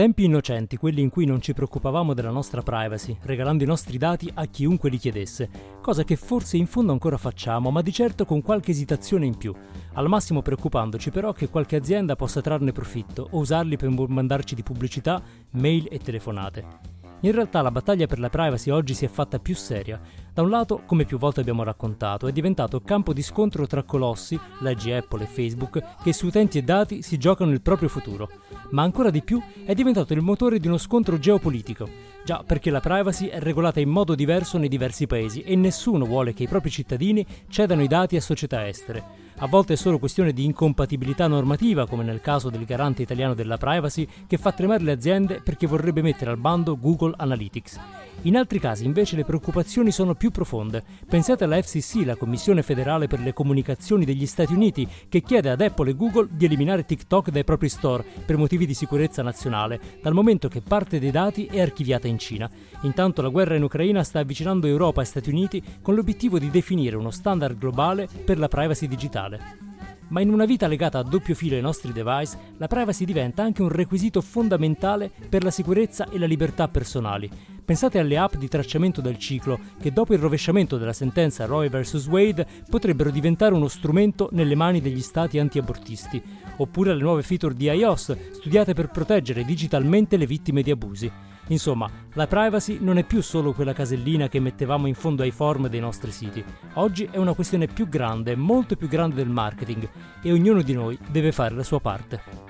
Tempi innocenti, quelli in cui non ci preoccupavamo della nostra privacy, regalando i nostri dati a chiunque li chiedesse, cosa che forse in fondo ancora facciamo, ma di certo con qualche esitazione in più, al massimo preoccupandoci però che qualche azienda possa trarne profitto o usarli per mandarci di pubblicità, mail e telefonate. In realtà la battaglia per la privacy oggi si è fatta più seria. Da un lato, come più volte abbiamo raccontato, è diventato campo di scontro tra colossi, leggi Apple e Facebook, che su utenti e dati si giocano il proprio futuro. Ma ancora di più è diventato il motore di uno scontro geopolitico. Già, perché la privacy è regolata in modo diverso nei diversi paesi e nessuno vuole che i propri cittadini cedano i dati a società estere. A volte è solo questione di incompatibilità normativa, come nel caso del garante italiano della privacy, che fa tremare le aziende perché vorrebbe mettere al bando Google Analytics. In altri casi invece le preoccupazioni sono più profonde. Pensate alla FCC, la Commissione federale per le comunicazioni degli Stati Uniti, che chiede ad Apple e Google di eliminare TikTok dai propri store per motivi di sicurezza nazionale, dal momento che parte dei dati è archiviata in Cina. Intanto la guerra in Ucraina sta avvicinando Europa e Stati Uniti con l'obiettivo di definire uno standard globale per la privacy digitale. Ma in una vita legata a doppio filo ai nostri device, la privacy diventa anche un requisito fondamentale per la sicurezza e la libertà personali. Pensate alle app di tracciamento del ciclo che dopo il rovesciamento della sentenza Roe vs. Wade potrebbero diventare uno strumento nelle mani degli stati antiabortisti, oppure alle nuove feature di iOS studiate per proteggere digitalmente le vittime di abusi. Insomma, la privacy non è più solo quella casellina che mettevamo in fondo ai form dei nostri siti. Oggi è una questione più grande, molto più grande del marketing e ognuno di noi deve fare la sua parte.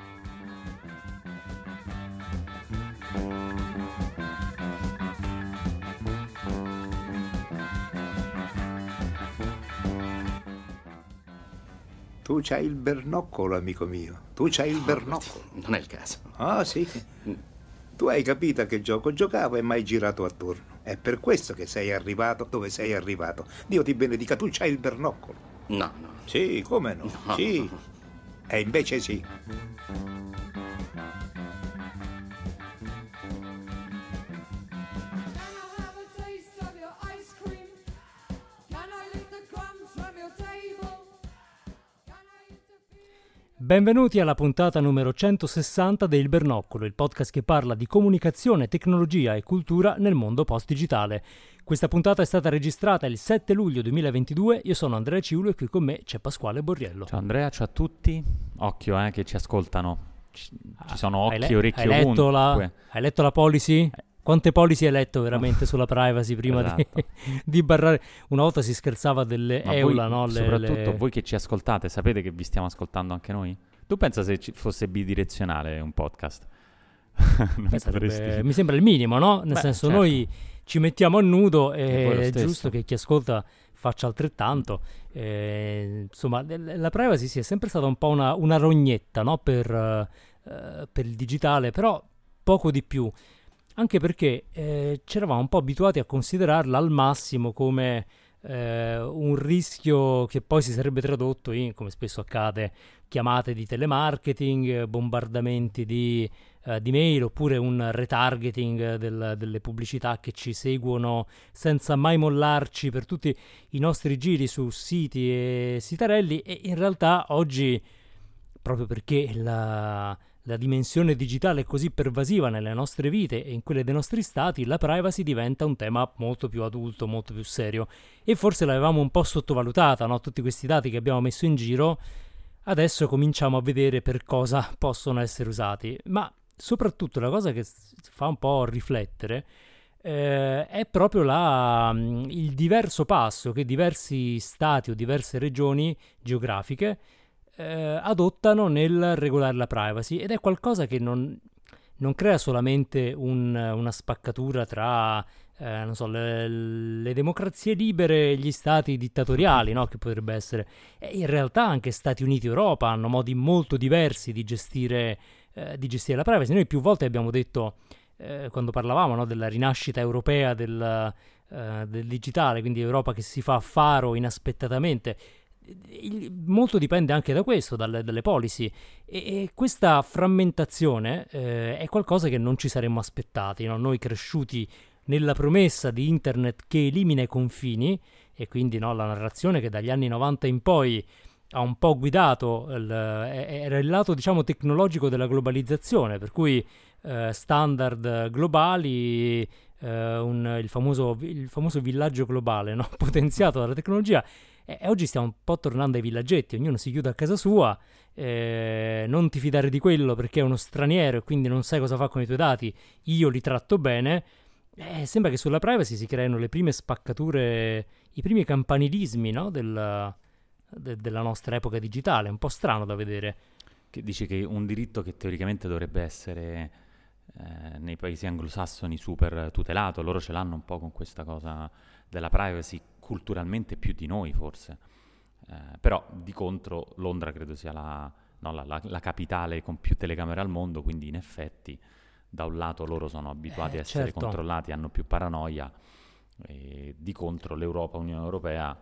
Tu c'hai il bernoccolo, amico mio. Tu c'hai il bernoccolo. Non è il caso. Ah, sì. Tu hai capito a che gioco giocavo e mai girato attorno. È per questo che sei arrivato dove sei arrivato. Dio ti benedica, tu c'hai il bernoccolo. No, no. Sì, come no? No. Sì. E invece sì. Benvenuti alla puntata numero 160 del Bernoccolo, il podcast che parla di comunicazione, tecnologia e cultura nel mondo post-digitale. Questa puntata è stata registrata il 7 luglio 2022, io sono Andrea Ciulo e qui con me c'è Pasquale Borriello. Ciao Andrea, ciao a tutti. Occhio eh, che ci ascoltano. Ci, ci sono Hai occhi le- e orecchi hai letto, ovunque. la, hai letto la policy? Quante policy hai letto veramente sulla privacy prima di, Esatto. di barrare? Una volta si scherzava delle Ma EULA, voi, no? Le- soprattutto le- voi che ci ascoltate, sapete che vi stiamo ascoltando anche noi? Tu pensa se ci fosse bidirezionale un podcast? Beh, sarebbe- mi sembra il minimo, no? Nel Beh, senso, certo. noi ci mettiamo a nudo E e è giusto che chi ascolta faccia altrettanto. Eh, insomma, la privacy sì, è sempre stata un po' una, una rognetta, no? Per, eh, per il digitale, però poco di più. Anche perché eh, ci eravamo un po' abituati a considerarla al massimo come eh, un rischio che poi si sarebbe tradotto in, come spesso accade, chiamate di telemarketing, bombardamenti di, eh, di mail oppure un retargeting del- delle pubblicità che ci seguono senza mai mollarci per tutti i nostri giri su siti e sitarelli. E in realtà oggi proprio perché la, la dimensione digitale è così pervasiva nelle nostre vite e in quelle dei nostri stati, la privacy diventa un tema molto più adulto, molto più serio. E forse l'avevamo un po' sottovalutata, no? Tutti questi dati che abbiamo messo in giro, adesso cominciamo a vedere per cosa possono essere usati. Ma soprattutto la cosa che fa un po' riflettere eh, è proprio la, mm, il diverso passo che diversi stati o diverse regioni geografiche eh, adottano nel regolare la privacy ed è qualcosa che non, non crea solamente un- una spaccatura tra eh, so, le, le democrazie libere e gli stati dittatoriali, no? che potrebbe essere. E in realtà anche Stati Uniti e Europa hanno modi molto diversi di gestire, eh, di gestire la privacy. Noi più volte abbiamo detto, eh, quando parlavamo no, della rinascita europea del, eh, del digitale, quindi Europa che si fa faro inaspettatamente, il- molto dipende anche da questo, dalle, dalle policy. E, e questa frammentazione eh, è qualcosa che non ci saremmo aspettati, no? noi cresciuti nella promessa di internet che elimina i confini e quindi no, la narrazione che dagli anni 90 in poi ha un po' guidato, il, era il lato diciamo tecnologico della globalizzazione, per cui eh, standard globali, eh, un, il, famoso, il, famoso, villaggio globale no? potenziato dalla tecnologia e, e, oggi stiamo un po' tornando ai villaggetti, ognuno si chiude a casa sua, eh, non ti fidare di quello perché è uno straniero e quindi non sai cosa fa con i tuoi dati, io li tratto bene. Eh, sembra che sulla privacy si creino le prime spaccature, i primi campanilismi no? del, de- della nostra epoca digitale, un po' strano da vedere. Che dici che un diritto che teoricamente dovrebbe essere eh, nei paesi anglosassoni super tutelato, loro ce l'hanno un po' con questa cosa della privacy culturalmente più di noi forse. Eh, però di contro Londra credo sia la, no, la, la, la, capitale con più telecamere al mondo, quindi in effetti da un lato loro sono abituati eh, a essere certo. controllati, hanno più paranoia, di contro l'Europa, l'Unione Europea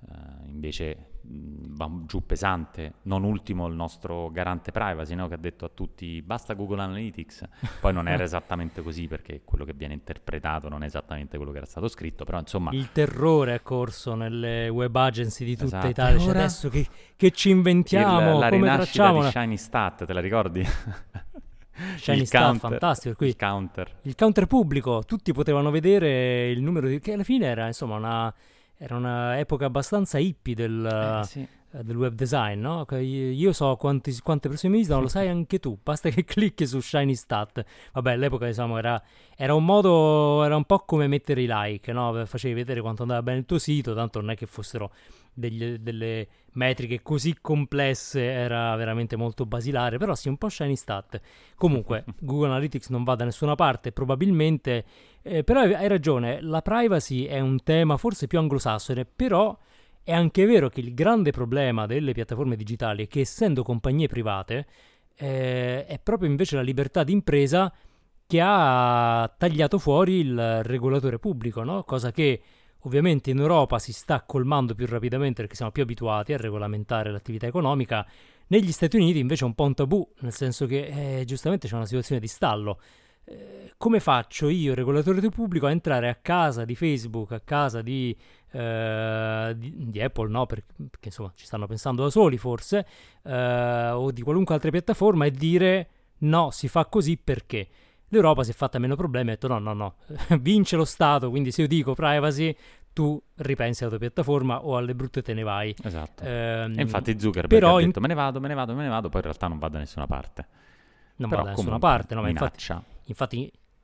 Uh, invece mh, va giù pesante, non ultimo il nostro garante privacy no? che ha detto a tutti basta Google Analytics, poi non era esattamente così perché quello che viene interpretato non è esattamente quello che era stato scritto, però insomma... Il terrore è corso nelle web agency di tutta Esatto. Italia, cioè adesso che, che ci inventiamo, il- la come rinascita tracciamo... di Shiny Stat, te la ricordi? Shiny Il Stat, counter- fantastico, cui- Il counter. Il counter pubblico, tutti potevano vedere il numero di... che alla fine era insomma una... Era un'epoca abbastanza hippie del, Eh, sì. eh, del web design, no? Io so quanti- quante persone mi visitano, lo sai anche tu, basta che clicchi su Shiny Stat. Vabbè, all'epoca diciamo era, era un modo, era un po' come mettere i like, no? Facevi vedere quanto andava bene il tuo sito, tanto non è che fossero degli- delle metriche così complesse, era veramente molto basilare, però sì, un po' Shiny Stat. Comunque, Google Analytics non va da nessuna parte, probabilmente, eh, però hai, ragione, la privacy è un tema forse più anglosassone, però è anche vero che il grande problema delle piattaforme digitali è che essendo compagnie private eh, è proprio invece la libertà d'impresa che ha tagliato fuori il regolatore pubblico, no? cosa che ovviamente in Europa si sta colmando più rapidamente perché siamo più abituati a regolamentare l'attività economica. Negli Stati Uniti invece è un po' un tabù, nel senso che eh, giustamente c'è una situazione di stallo. Eh, come faccio io, regolatore del pubblico, a entrare a casa di Facebook, a casa di, eh, di, di Apple, no? Per- perché insomma ci stanno pensando da soli forse, eh, o di qualunque altra piattaforma e dire no, si fa così perché? L'Europa si è fatta meno problemi e ha detto no, no, no, vince lo Stato, quindi se io dico privacy, tu ripensi alla tua piattaforma o alle brutte te ne vai. Esatto. Ehm, e infatti Zuckerberg però ha in- detto me ne vado, me ne vado, me ne vado, poi in realtà non va da nessuna parte. non Però va da nessuna parte, no, ma minaccia. Infatti,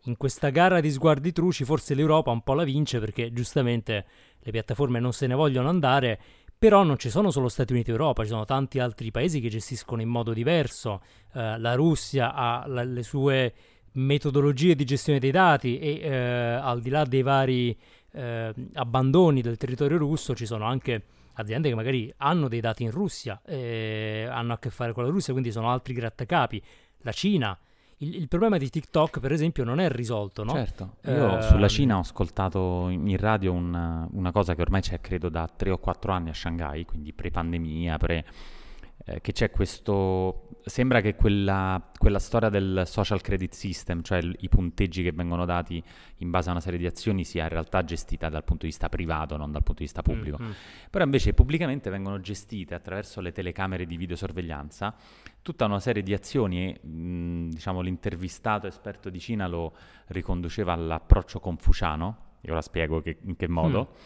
in questa gara di sguardi truci, forse l'Europa un po' la vince perché giustamente le piattaforme non se ne vogliono andare. Però non ci sono solo Stati Uniti e Europa, ci sono tanti altri paesi che gestiscono in modo diverso. Eh, la Russia ha la- le sue metodologie di gestione dei dati e eh, al di là dei vari eh, abbandoni del territorio russo ci sono anche aziende che magari hanno dei dati in Russia, eh, hanno a che fare con la Russia, quindi sono altri grattacapi. La Cina. Il, il problema di TikTok, per esempio, non è risolto, no? Certo, io Ehm, sulla Cina ho ascoltato in radio un- una cosa che ormai c'è credo da 3 o 4 anni a Shanghai, quindi pre-pandemia, pre, eh, che c'è questo... Sembra che quella, quella storia del social credit system, cioè il- i punteggi che vengono dati in base a una serie di azioni, sia in realtà gestita dal punto di vista privato, non dal punto di vista pubblico. Mm, mm. Però invece pubblicamente vengono gestite attraverso le telecamere di videosorveglianza tutta una serie di azioni e mh, diciamo l'intervistato esperto di Cina lo riconduceva all'approccio confuciano, e ora spiego che- in che modo,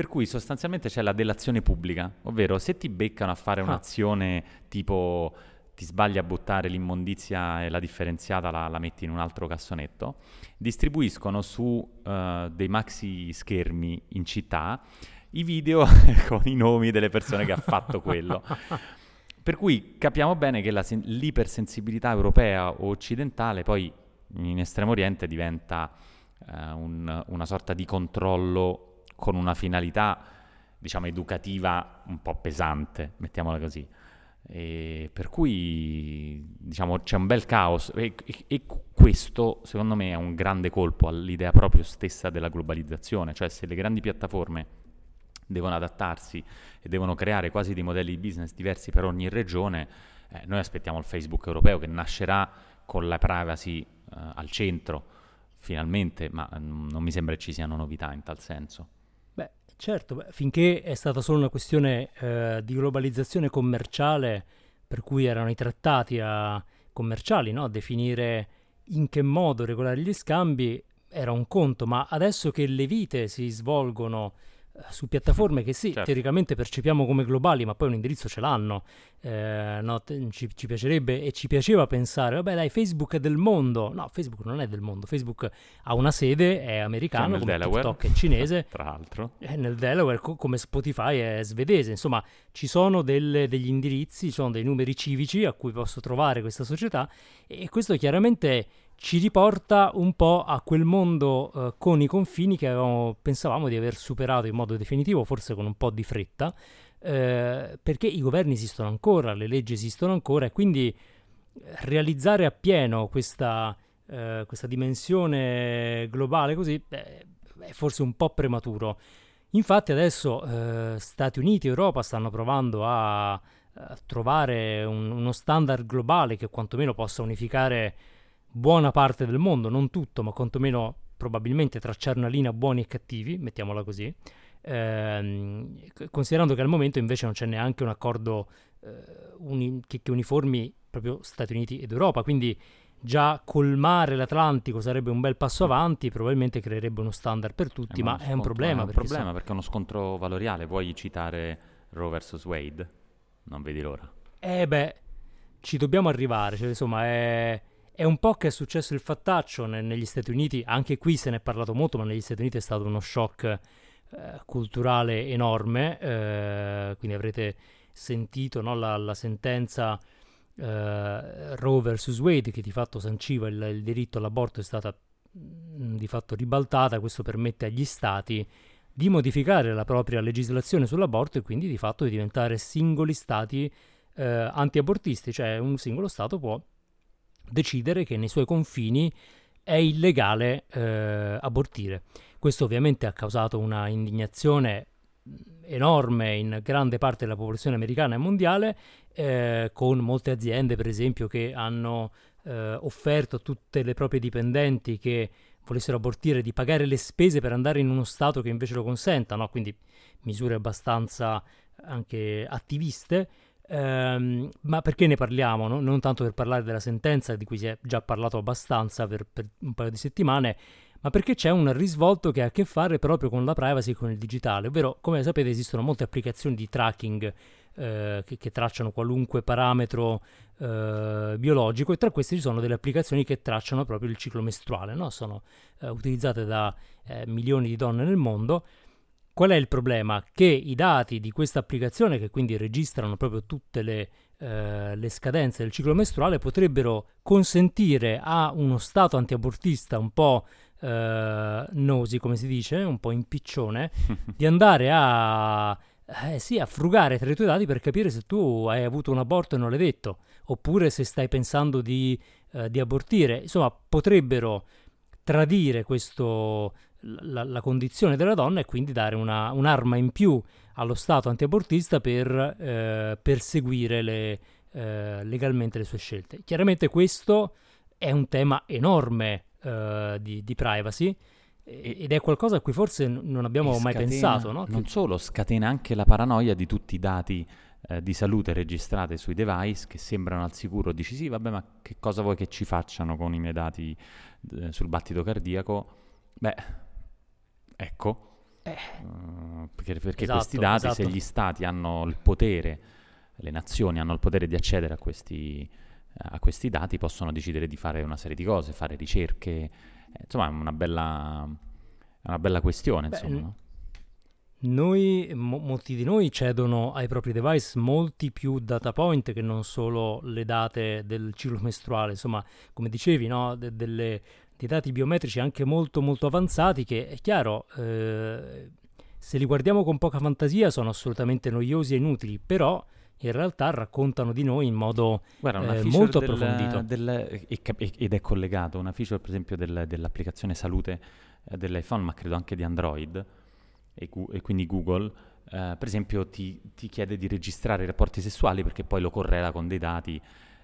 per cui sostanzialmente c'è la delazione pubblica, ovvero se ti beccano a fare Ah. un'azione tipo ti sbagli a buttare l'immondizia e la differenziata la, la metti in un altro cassonetto, distribuiscono su eh, dei maxi schermi in città i video con i nomi delle persone che ha fatto quello. Per cui capiamo bene che la sen- l'ipersensibilità europea o occidentale poi in Estremo Oriente diventa eh, un- una sorta di controllo con una finalità, diciamo, educativa un po' pesante, mettiamola così. E per cui diciamo c'è un bel caos e, e- e questo secondo me è un grande colpo all'idea proprio stessa della globalizzazione, cioè se le grandi piattaforme devono adattarsi e devono creare quasi dei modelli di business diversi per ogni regione, eh, noi aspettiamo il Facebook europeo che nascerà con la privacy eh, al centro. finalmente, ma mm, non mi sembra che ci siano novità in tal senso. Beh, certo, finché è stata solo una questione eh, di globalizzazione commerciale, per cui erano i trattati a- commerciali no? a definire in che modo regolare gli scambi, era un conto, ma adesso che le vite si svolgono su piattaforme che sì, Certo. teoricamente percepiamo come globali, ma poi un indirizzo ce l'hanno. eh, no, ci, ci piacerebbe e ci piaceva pensare, vabbè dai, Facebook è del mondo. No, Facebook non è del mondo, Facebook ha una sede, è Cioè, americano, come Delaware, TikTok è cinese, tra l'altro. eh, nel Delaware, co- come Spotify è svedese. Insomma, ci sono delle- degli indirizzi, ci sono dei numeri civici a cui posso trovare questa società e questo chiaramente ci riporta un po' a quel mondo eh, con i confini che avevamo- pensavamo di aver superato in modo definitivo, forse con un po' di fretta, eh, perché i governi esistono ancora, le leggi esistono ancora e quindi eh, realizzare appieno questa, eh, questa dimensione globale così eh, è forse un po' prematuro. Infatti adesso eh, Stati Uniti e Europa stanno provando a, a trovare un- uno standard globale che quantomeno possa unificare buona parte del mondo, non tutto, ma quantomeno probabilmente tracciare una linea buoni e cattivi, mettiamola così, Ehm, considerando che al momento invece non c'è neanche un accordo eh, uni- che, che uniformi proprio Stati Uniti ed Europa, quindi già colmare l'Atlantico sarebbe un bel passo avanti, probabilmente creerebbe uno standard per tutti, Eh, ma uno è un scontro- problema. È un perché problema so- perché è uno scontro valoriale. Vuoi citare Roe vs. Wade? Non vedi l'ora. Eh beh, ci dobbiamo arrivare, cioè, insomma è, è un po' che è successo il fattaccio ne- negli Stati Uniti, anche qui se ne è parlato molto, ma negli Stati Uniti è stato uno shock eh, culturale enorme, eh, quindi avrete sentito no, la, la sentenza eh, Roe vs. Wade che di fatto sanciva il, il diritto all'aborto è stata mh, di fatto ribaltata, questo permette agli stati di modificare la propria legislazione sull'aborto e quindi di fatto di diventare singoli stati eh, antiabortisti, cioè un singolo stato può decidere che nei suoi confini è illegale eh, abortire. Questo ovviamente ha causato una indignazione enorme in grande parte della popolazione americana e mondiale, eh, con molte aziende per esempio che hanno eh, offerto a tutte le proprie dipendenti che volessero abortire di pagare le spese per andare in uno stato che invece lo consenta, no? quindi misure abbastanza anche attiviste. Ehm, ma perché ne parliamo? no? Non tanto per parlare della sentenza di cui si è già parlato abbastanza per, per un paio di settimane, ma perché c'è un risvolto che ha a che fare proprio con la privacy e con il digitale, ovvero come sapete esistono molte applicazioni di tracking eh, che, che tracciano qualunque parametro eh, biologico e tra queste ci sono delle applicazioni che tracciano proprio il ciclo mestruale, no? sono eh, utilizzate da eh, milioni di donne nel mondo. Qual è il problema? Che i dati di questa applicazione, che quindi registrano proprio tutte le, eh, le scadenze del ciclo mestruale, potrebbero consentire a uno stato antiabortista un po' eh, nosi, come si dice, un po' impiccione, di andare a, eh, sì, a frugare tra i tuoi dati per capire se tu hai avuto un aborto e non l'hai detto, oppure se stai pensando di, eh, di abortire. Insomma, potrebbero tradire questo, la, la condizione della donna e quindi dare una- un'arma in più allo Stato antiabortista per eh, perseguire le, eh, legalmente le sue scelte. Chiaramente questo è un tema enorme eh, di, di privacy ed è qualcosa a cui forse non abbiamo E mai scatena- pensato, no? Non solo, scatena anche la paranoia di tutti i dati eh, di salute registrati sui device che sembrano al sicuro. Dici sì, vabbè, ma che cosa vuoi che ci facciano con i miei dati eh, sul battito cardiaco? Beh, ecco. Eh. Eh, perché perché Esatto, questi dati, se esatto. gli stati hanno il potere, le nazioni hanno il potere di accedere a questi, a questi dati, possono decidere di fare una serie di cose, fare ricerche. Eh, insomma, è una bella, è una bella questione. Beh, insomma? Noi, mo- molti di noi cedono ai propri device molti più data point che non solo le date del ciclo mestruale, insomma, come dicevi, no? De- delle- dei dati biometrici anche molto molto avanzati che è chiaro, eh, se li guardiamo con poca fantasia sono assolutamente noiosi e inutili, però in realtà raccontano di noi in modo Guarda, eh, molto approfondito. del- cap- e- ed è collegato, una feature per esempio del- dell'applicazione salute eh, dell'iPhone, ma credo anche di Android, e, Gu- e quindi Google, eh, per esempio ti, ti chiede di registrare i rapporti sessuali perché poi lo correla con dei dati.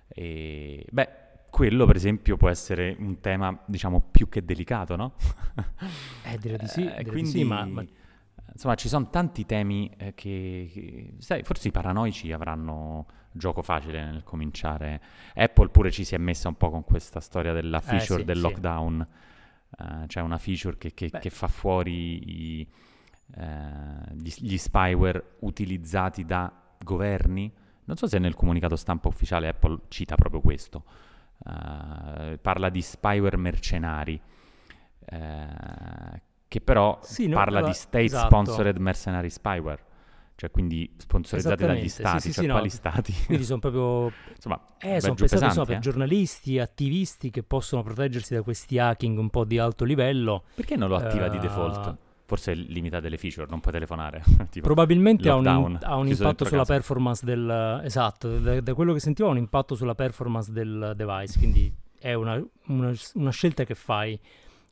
E, beh, quello, per esempio, può essere un tema, diciamo, più che delicato, no? Eh, direi di sì, Eh, direi di quindi, sì, ma, ma- insomma, ci sono tanti temi eh, che, che- sai, forse i paranoici avranno gioco facile nel cominciare. Apple pure ci si è messa un po' con questa storia della feature sì, del sì. lockdown. Eh, c'è una feature che, che- che fa fuori i, eh, gli, gli spyware utilizzati da governi. Non so se nel comunicato stampa ufficiale Apple cita proprio questo. Eh, parla di spyware mercenari, eh, che però Sì, no, parla allora, di state esatto. sponsored mercenary spyware, cioè quindi sponsorizzati dagli stati, sì, sì, cioè sì, no. quali stati? quindi sono proprio Insomma, Eh, sono pensati insomma, pesanti, per eh. giornalisti, attivisti che possono proteggersi da questi hacking un po' di alto livello. Perché non lo attiva di Eh, default? Forse limita delle feature, non puoi telefonare. Probabilmente ha un, ha un impatto sulla casa. performance del... Esatto, da, da quello che sentivo ha un impatto sulla performance del device, quindi è una, una- una scelta che fai,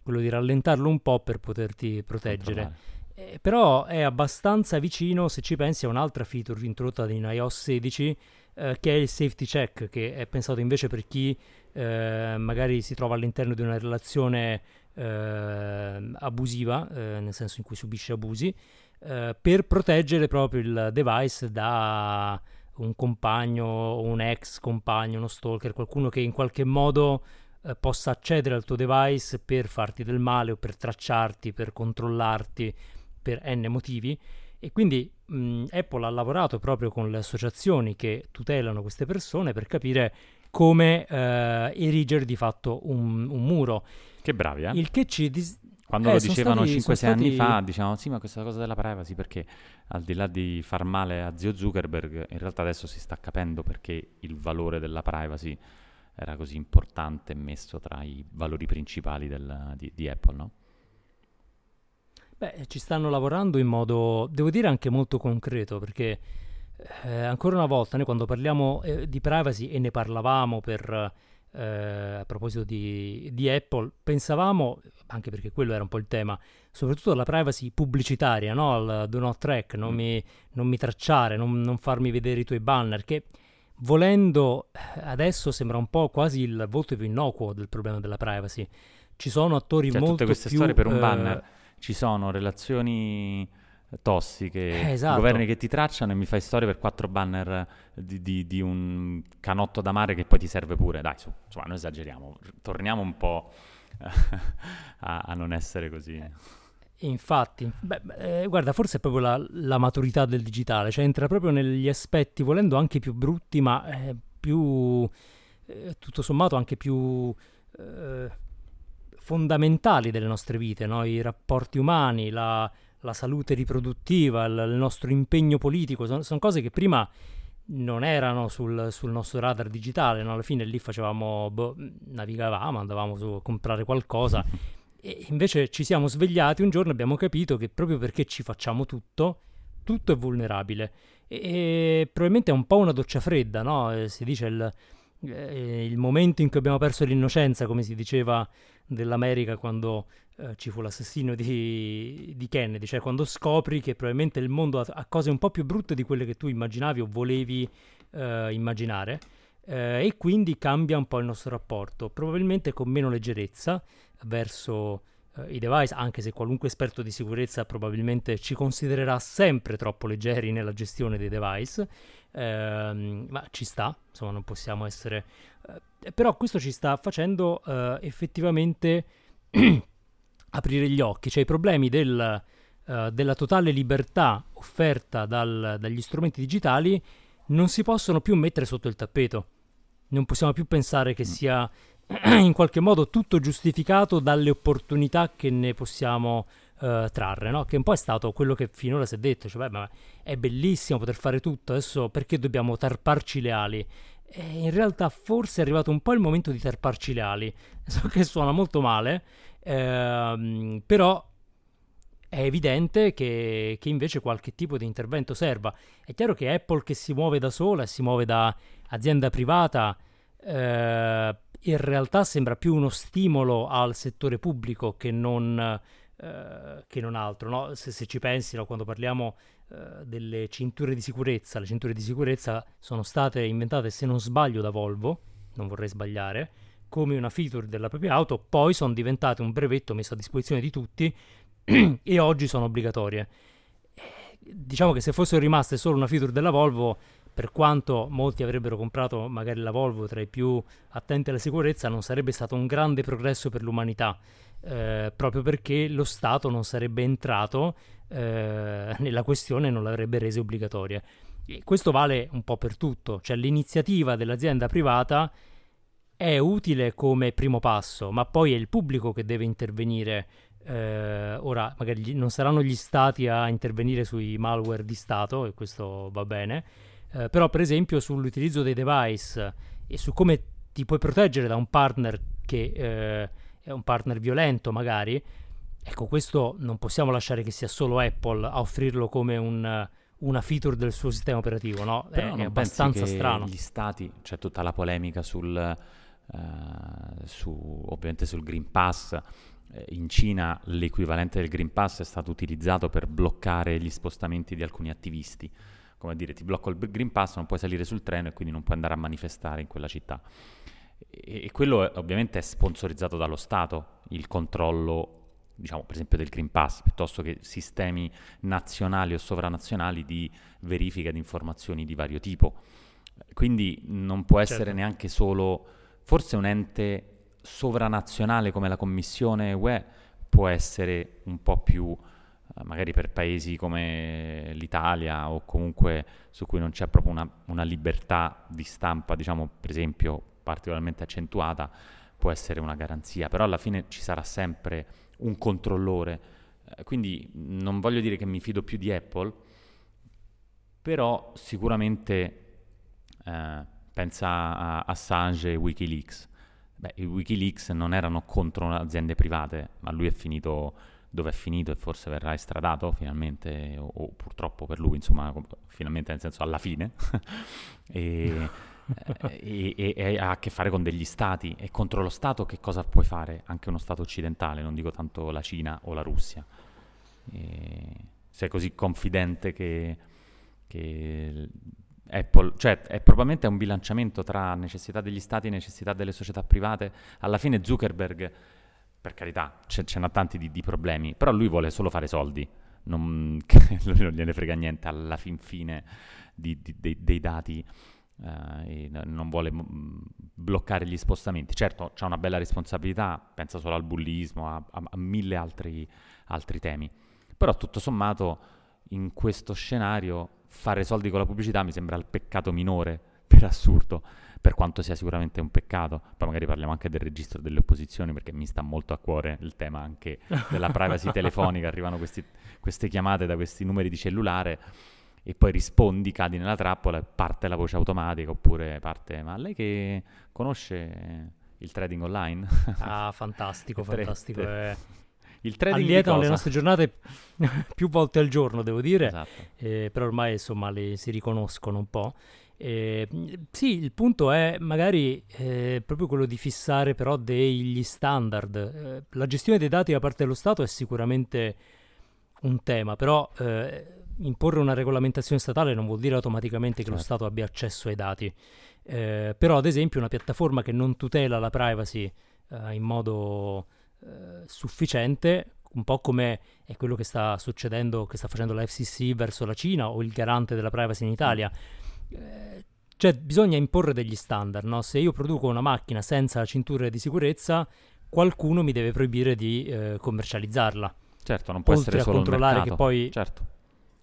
quello di rallentarlo un po' per poterti proteggere. Eh, però è abbastanza vicino, se ci pensi, a un'altra feature introdotta in iOS 16, eh, che è il safety check, che è pensato invece per chi eh, magari si trova all'interno di una relazione eh, abusiva, eh, nel senso in cui subisce abusi, eh, per proteggere proprio il device da un compagno un ex compagno, uno stalker, qualcuno che in qualche modo eh, possa accedere al tuo device per farti del male o per tracciarti, per controllarti per n motivi. E quindi mh, Apple ha lavorato proprio con le associazioni che tutelano queste persone per capire come eh, erigere di fatto un, un muro. Che bravi, eh? Il che ci dis- Quando eh, lo dicevano stati- 5-6 sono anni stati- fa, dicevano sì, ma questa cosa della privacy, perché al di là di far male a zio Zuckerberg, in realtà adesso si sta capendo perché il valore della privacy era così importante messo tra i valori principali del- di, di Apple, no? Beh, ci stanno lavorando in modo, devo dire, anche molto concreto, perché eh, ancora una volta noi quando parliamo eh, di privacy e ne parlavamo per, eh, a proposito di, di Apple, pensavamo, anche perché quello era un po' il tema, soprattutto alla privacy pubblicitaria, no? al do not track, non, Mm. mi, non mi tracciare, non, non farmi vedere i tuoi banner, che volendo eh, adesso sembra un po' quasi il volto più innocuo del problema della privacy. Ci sono attori Cioè, molto tutte queste più, storie per un eh, banner. Ci sono relazioni tossiche, Eh, esatto. governi che ti tracciano e mi fai storie per quattro banner di, di- di un canotto da mare che poi ti serve pure. Dai, su, insomma, non esageriamo, torniamo un po' a, a non essere così. Infatti, beh, beh, eh, guarda, forse è proprio la, la maturità del digitale, cioè entra proprio negli aspetti, volendo anche più brutti, ma eh, più, eh, tutto sommato, anche più eh, fondamentali delle nostre vite, no? I rapporti umani, la, la salute riproduttiva, il, il nostro impegno politico, sono, sono cose che prima non erano sul, sul nostro radar digitale, no? Alla fine lì facevamo, boh, navigavamo, andavamo su a comprare qualcosa. E invece ci siamo svegliati un giorno e abbiamo capito che proprio perché ci facciamo tutto, tutto è vulnerabile. E, e probabilmente è un po' una doccia fredda, no? Eh, Si dice il, eh, il momento in cui abbiamo perso l'innocenza, come si diceva dell'America quando eh, ci fu l'assassino di, di Kennedy, cioè quando scopri che probabilmente il mondo ha, ha cose un po' più brutte di quelle che tu immaginavi o volevi eh, immaginare. eh, e quindi cambia un po' il nostro rapporto, probabilmente con meno leggerezza verso eh, i device, anche se qualunque esperto di sicurezza probabilmente ci considererà sempre troppo leggeri nella gestione dei device, ehm, ma ci sta, insomma non possiamo essere... eh, però questo ci sta facendo eh, effettivamente aprire gli occhi, cioè i problemi del, eh, della totale libertà offerta dal- dagli strumenti digitali non si possono più mettere sotto il tappeto. Non possiamo più pensare che Mm. sia in qualche modo tutto giustificato dalle opportunità che ne possiamo eh, trarre, no? Che un po' è stato quello che finora si è detto, cioè, beh, è bellissimo poter fare tutto, adesso perché dobbiamo tarparci le ali? E in realtà forse è arrivato un po' il momento di tarparci le ali. So che suona molto male, ehm, però è evidente che, che invece qualche tipo di intervento serva. È chiaro che Apple che si muove da sola e si muove da azienda privata, eh, in realtà sembra più uno stimolo al settore pubblico che non, eh, che non altro. no? Se, se ci pensi, no, quando parliamo eh, delle cinture di sicurezza, le cinture di sicurezza sono state inventate, se non sbaglio, da Volvo, non vorrei sbagliare, come una feature della propria auto, poi sono diventate un brevetto messo a disposizione di tutti e oggi sono obbligatorie. Eh, Diciamo che se fossero rimaste solo una feature della Volvo, per quanto molti avrebbero comprato magari la Volvo tra i più attenti alla sicurezza, non sarebbe stato un grande progresso per l'umanità, eh, proprio perché lo Stato non sarebbe entrato eh, nella questione e non l'avrebbe rese obbligatorie. E questo vale un po' per tutto, cioè l'iniziativa dell'azienda privata è utile come primo passo, ma poi è il pubblico che deve intervenire. Eh, ora, magari gli- non saranno gli stati a intervenire sui malware di Stato, e questo va bene, eh, però per esempio sull'utilizzo dei device e su come ti puoi proteggere da un partner che eh, è un partner violento magari, ecco questo non possiamo lasciare che sia solo Apple a offrirlo come un, una feature del suo sistema operativo, no? Però è, è abbastanza strano. Gli stati, c'è tutta la polemica sul, eh, su, ovviamente sul Green Pass. Eh, In Cina l'equivalente del Green Pass è stato utilizzato per bloccare gli spostamenti di alcuni attivisti. Come dire, ti blocco il Green Pass, non puoi salire sul treno e quindi non puoi andare a manifestare in quella città. E, e quello è- ovviamente è sponsorizzato dallo Stato, il controllo, diciamo, per esempio del Green Pass, piuttosto che sistemi nazionali o sovranazionali di verifica di informazioni di vario tipo. Quindi non può essere Certo. neanche solo, forse un ente sovranazionale come la Commissione UE può essere un po' più, eh, magari per paesi come l'Italia o comunque su cui non c'è proprio una, una libertà di stampa, diciamo per esempio particolarmente accentuata, può essere una garanzia, però alla fine ci sarà sempre un controllore. Eh, Quindi non voglio dire che mi fido più di Apple, però sicuramente eh, pensa a Assange e Wikileaks. Beh, i Wikileaks non erano contro aziende private, ma lui è finito dove è finito e forse verrà estradato finalmente, o, o purtroppo per lui, insomma, finalmente nel senso alla fine. e, e- e- e ha a che fare con degli stati e contro lo Stato che cosa puoi fare? Anche uno Stato occidentale, non dico tanto la Cina o la Russia. Sei così confidente che, che Apple, cioè è probabilmente un bilanciamento tra necessità degli stati e necessità delle società private. Alla fine Zuckerberg, per carità, ce, ce n'ha tanti di, di problemi, però lui vuole solo fare soldi, non, lui non gliene frega niente alla fin fine di- di- dei, dei dati eh, non vuole mm, bloccare gli spostamenti. Certo, c'ha una bella responsabilità, pensa solo al bullismo, a, a- a mille altri, altri temi. Però tutto sommato in questo scenario fare soldi con la pubblicità mi sembra il peccato minore, per assurdo, per quanto sia sicuramente un peccato. Poi magari parliamo anche del registro delle opposizioni, perché mi sta molto a cuore il tema anche della privacy telefonica, arrivano questi- queste chiamate da questi numeri di cellulare e poi rispondi, cadi nella trappola e parte la voce automatica oppure parte, ma lei che conosce il trading online? Ah, fantastico, fantastico. eh. Il trading di Allietano le nostre giornate più volte al giorno, devo dire. Esatto. eh, però ormai insomma le si riconoscono un po'. Eh, sì, il punto è magari eh, proprio quello di fissare però degli standard. Eh, la gestione dei dati da parte dello Stato è sicuramente un tema, però eh, imporre una regolamentazione statale non vuol dire automaticamente che lo Certo. Stato abbia accesso ai dati. Eh, però ad esempio una piattaforma che non tutela la privacy eh, in modo eh, sufficiente, un po' come è quello che sta succedendo, che sta facendo la FCC verso la Cina o il garante della privacy in Italia. Eh, cioè, bisogna imporre degli standard, no? Se io produco una macchina senza cinture di sicurezza, qualcuno mi deve proibire di eh, commercializzarla. Certo, non può Oltre essere a solo il controllare che poi- Certo.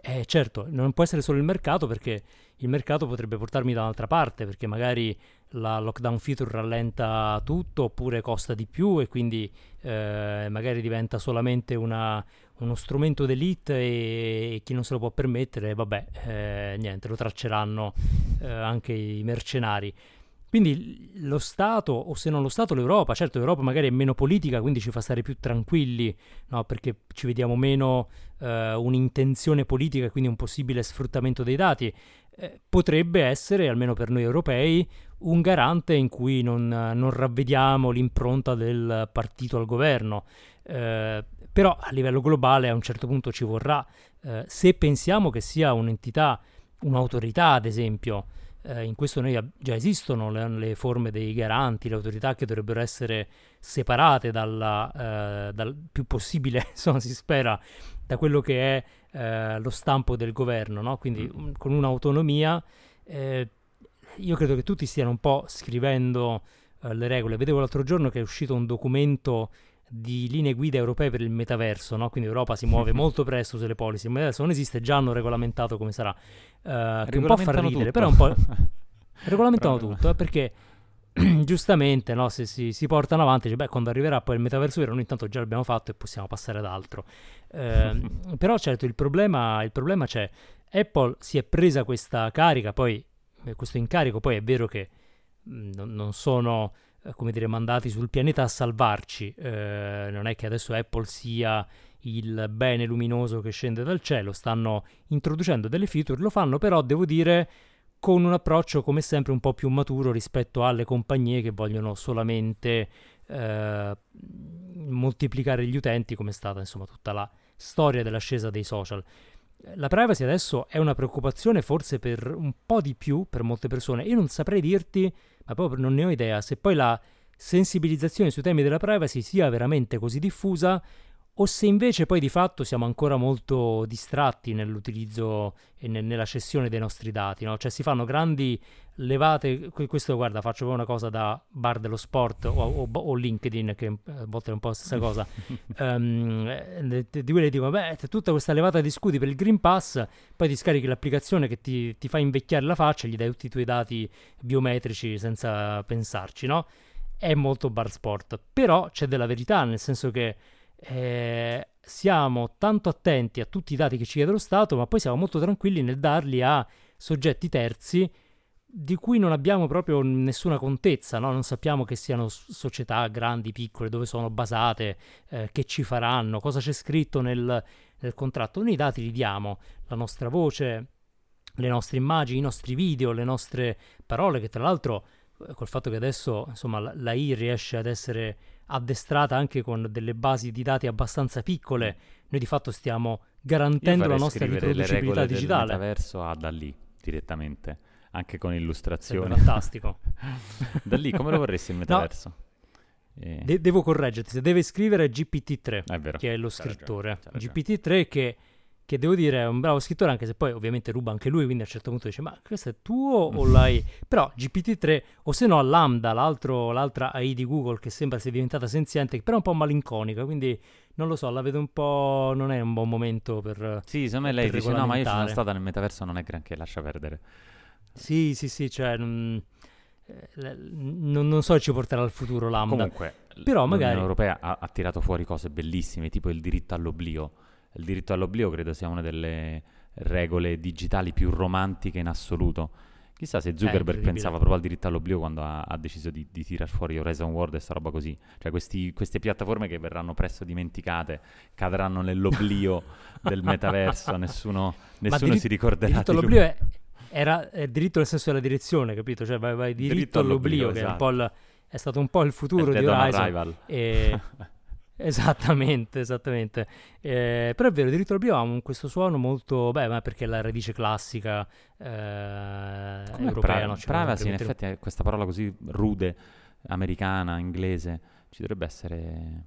Eh, certo, non può essere solo il mercato perché il mercato potrebbe portarmi da un'altra parte, perché magari la lockdown feature rallenta tutto oppure costa di più e quindi eh, magari diventa solamente una- uno strumento d'elite e, e chi non se lo può permettere, vabbè, eh, niente, lo tracceranno eh, anche i mercenari. Quindi lo Stato, o se non lo Stato, l'Europa, certo l'Europa magari è meno politica, quindi ci fa stare più tranquilli, no? perché ci vediamo meno eh, un'intenzione politica e quindi un possibile sfruttamento dei dati, eh, potrebbe essere, almeno per noi europei, un garante in cui non, non ravvediamo l'impronta del partito al governo. Eh, però a livello globale a un certo punto ci vorrà, eh, se pensiamo che sia un'entità, un'autorità ad esempio, eh, in questo noi ab- già esistono le, le forme dei garanti, le autorità che dovrebbero essere separate dalla, eh, dal più possibile, insomma, si spera, da quello che è eh, lo stampo del governo, no? quindi Mm. un- con un'autonomia. eh, io credo che tutti stiano un po' scrivendo eh, le regole. Vedevo l'altro giorno che è uscito un documento di linee guida europee per il metaverso, no? quindi Europa si muove molto presto sulle policy. Il metaverso non esiste, già hanno regolamentato come sarà, eh, che un po' fa ridere, tutto. però un po'... regolamentano Proprio. tutto, eh, perché giustamente no, se si, si portano avanti, dice, beh, quando arriverà poi il metaverso vero, noi intanto già l'abbiamo fatto e possiamo passare ad altro. Ehm, però certo il problema, il problema c'è. Apple si è presa questa carica, poi eh, questo incarico, poi è vero che mh, non, non sono, eh, come dire, mandati sul pianeta a salvarci. Eh, non è che adesso Apple sia il bene luminoso che scende dal cielo, stanno introducendo delle feature, lo fanno però, devo dire, con un approccio come sempre un po' più maturo rispetto alle compagnie che vogliono solamente eh, moltiplicare gli utenti, come è stata insomma tutta la storia dell'ascesa dei social. La privacy adesso è una preoccupazione forse per un po' di più per molte persone. Io non saprei dirti, ma proprio non ne ho idea, se poi la sensibilizzazione sui temi della privacy sia veramente così diffusa o se invece poi di fatto siamo ancora molto distratti nell'utilizzo e ne- nella cessione dei nostri dati, no? Cioè si fanno grandi levate, que- questo guarda faccio proprio una cosa da bar dello sport o, o- o LinkedIn che eh, a volte è un po' la stessa cosa, Ehm, eh, di di quelle che dicono, beh, tutta questa levata di scudi per il Green Pass, poi ti scarichi l'applicazione che ti, ti fa invecchiare la faccia gli dai tutti i tuoi dati biometrici senza pensarci, no? È molto bar sport, però c'è della verità, nel senso che eh, siamo tanto attenti a tutti i dati che ci chiede lo Stato, ma poi siamo molto tranquilli nel darli a soggetti terzi di cui non abbiamo proprio nessuna contezza, no? non sappiamo che siano società grandi, piccole, dove sono basate, eh, che ci faranno, cosa c'è scritto nel, nel contratto. Noi i dati li diamo, la nostra voce, le nostre immagini, i nostri video, le nostre parole, che tra l'altro eh, col fatto che adesso insomma la, la I riesce ad essere addestrata anche con delle basi di dati abbastanza piccole, noi di fatto stiamo garantendo la nostra riproducibilità digitale. metaverso a da lì direttamente, anche con illustrazioni. fantastico. da lì come lo vorresti il metaverso? Eh, De- devo correggerti, se deve scrivere GPT-3, è vero. che è lo ragione, scrittore. c'ha ragione. GPT-3 che, che devo dire è un bravo scrittore, anche se poi ovviamente ruba anche lui, quindi a un certo punto dice ma questo è tuo o l'hai... Però GPT-3 o se no Lambda, l'altro- l'altra AI di Google che sembra sia diventata senziente, però è un po' malinconica, quindi non lo so, la vedo un po'... non è un buon momento per... Sì, secondo me lei dice no, ma io ci sono stata nel metaverso, non è granché, lascia perdere. Sì, sì, sì, cioè... non- eh, non, non so ci porterà al futuro Lambda. Comunque, Però l'Unione magari- Europea ha, ha tirato fuori cose bellissime, tipo il diritto all'oblio. Il diritto all'oblio credo sia una delle regole digitali più romantiche in assoluto. Chissà se Zuckerberg incredibile. pensava proprio al diritto all'oblio quando ha, ha deciso di, di tirar fuori Horizon World e sta roba così. Cioè questi- queste piattaforme che verranno presto dimenticate, cadranno nell'oblio del metaverso, nessuno, nessuno diri- si ricorderà diritto all'oblio è, era è diritto nel senso della direzione, capito? Cioè vai, vai diritto, Diritto all'oblio, all'oblio, che è, un esatto. po' il- è stato un po' il futuro È di Horizon. E- esattamente, esattamente. Eh, però è vero, diritto ha un- questo suono molto... Beh, ma perché è la radice classica eh, europea, pri- no? Ci privacy, in effetti, è questa parola così rude, americana, inglese, ci dovrebbe essere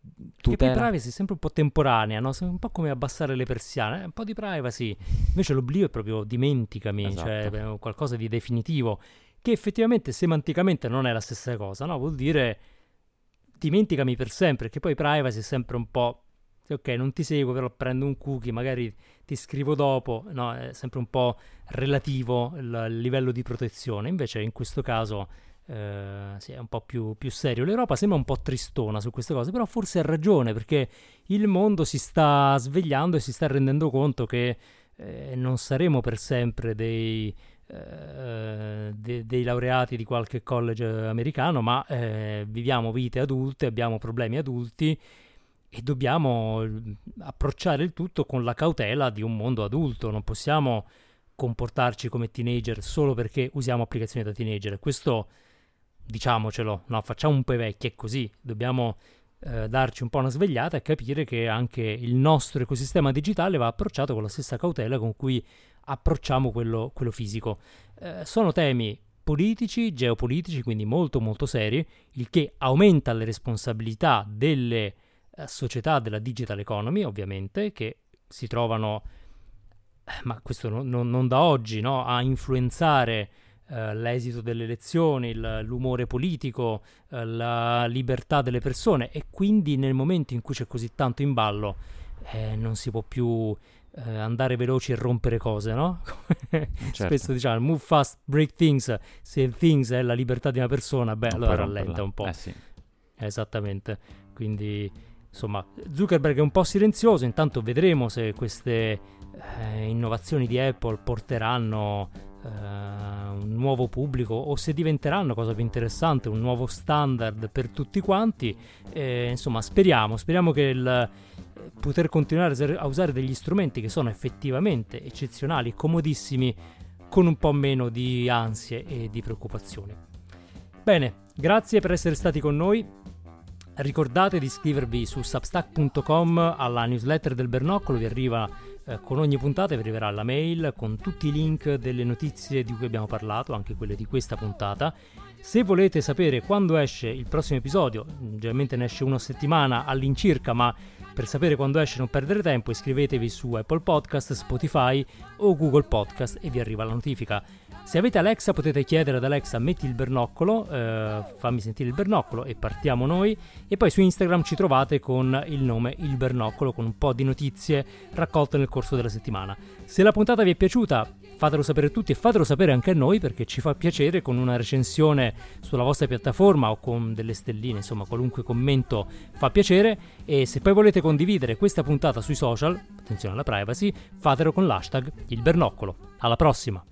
Che poi tutela. privacy è sempre un po' temporanea, no? Un po' come abbassare le persiane, eh, un po' di privacy. Invece l'oblio è proprio dimenticami, cioè Esatto. è qualcosa di definitivo, che effettivamente semanticamente non è la stessa cosa, no? Vuol dire dimenticami per sempre, che poi privacy è sempre un po'... Ok, non ti seguo, però prendo un cookie, magari ti scrivo dopo, no? È sempre un po' relativo il, il livello di protezione. Invece in questo caso... eh, sì, è un po' più, più serio. L'Europa sembra un po' tristona su queste cose, però forse ha ragione perché il mondo si sta svegliando e si sta rendendo conto che eh, non saremo per sempre dei, eh, de- dei laureati di qualche college americano, ma eh, viviamo vite adulte, abbiamo problemi adulti e dobbiamo eh, approcciare il tutto con la cautela di un mondo adulto. Non possiamo comportarci come teenager solo perché usiamo applicazioni da teenager. Questo diciamocelo, no, facciamo un po' i vecchi, è così. Dobbiamo eh, darci un po' una svegliata e capire che anche il nostro ecosistema digitale va approcciato con la stessa cautela con cui approcciamo quello, quello fisico. Eh, sono temi politici, geopolitici, quindi molto molto seri, il che aumenta le responsabilità delle eh, società della digital economy, ovviamente, che si trovano, eh, ma questo non, non da oggi, no? a influenzare eh, l'esito delle elezioni, il, l'umore politico, eh, la libertà delle persone e quindi nel momento in cui c'è così tanto in ballo eh, non si può più eh, andare veloci e rompere cose, no? Certo. Spesso diciamo move fast, break things, se things è la libertà di una persona, beh Non allora rallenta un po'. Eh sì. Esattamente. Quindi, insomma, Zuckerberg è un po' silenzioso, intanto vedremo se queste eh, innovazioni di Apple porteranno un nuovo pubblico o se diventeranno, cosa più interessante, un nuovo standard per tutti quanti. Eh, insomma, speriamo, speriamo che il eh, poter continuare a usare degli strumenti che sono effettivamente eccezionali, comodissimi, con un po' meno di ansie e di preoccupazioni. Bene, grazie per essere stati con noi. Ricordate di iscrivervi su substack.com alla newsletter del Bernoccolo, vi arriva eh, con ogni puntata, vi arriverà la mail con tutti i link delle notizie di cui abbiamo parlato, anche quelle di questa puntata. Se volete sapere quando esce il prossimo episodio, generalmente ne esce uno a settimana all'incirca, ma per sapere quando esce non perdere tempo iscrivetevi su Apple Podcast, Spotify o Google Podcast e vi arriva la notifica. Se avete Alexa potete chiedere ad Alexa metti il bernoccolo, eh, fammi sentire il bernoccolo e partiamo noi. E poi su Instagram ci trovate con il nome Il Bernoccolo con un po' di notizie raccolte nel corso della settimana. Se la puntata vi è piaciuta fatelo sapere tutti e fatelo sapere anche a noi perché ci fa piacere con una recensione sulla vostra piattaforma o con delle stelline, insomma qualunque commento fa piacere e se poi volete condividere questa puntata sui social, attenzione alla privacy, fatelo con l'hashtag Il Bernoccolo. Alla prossima!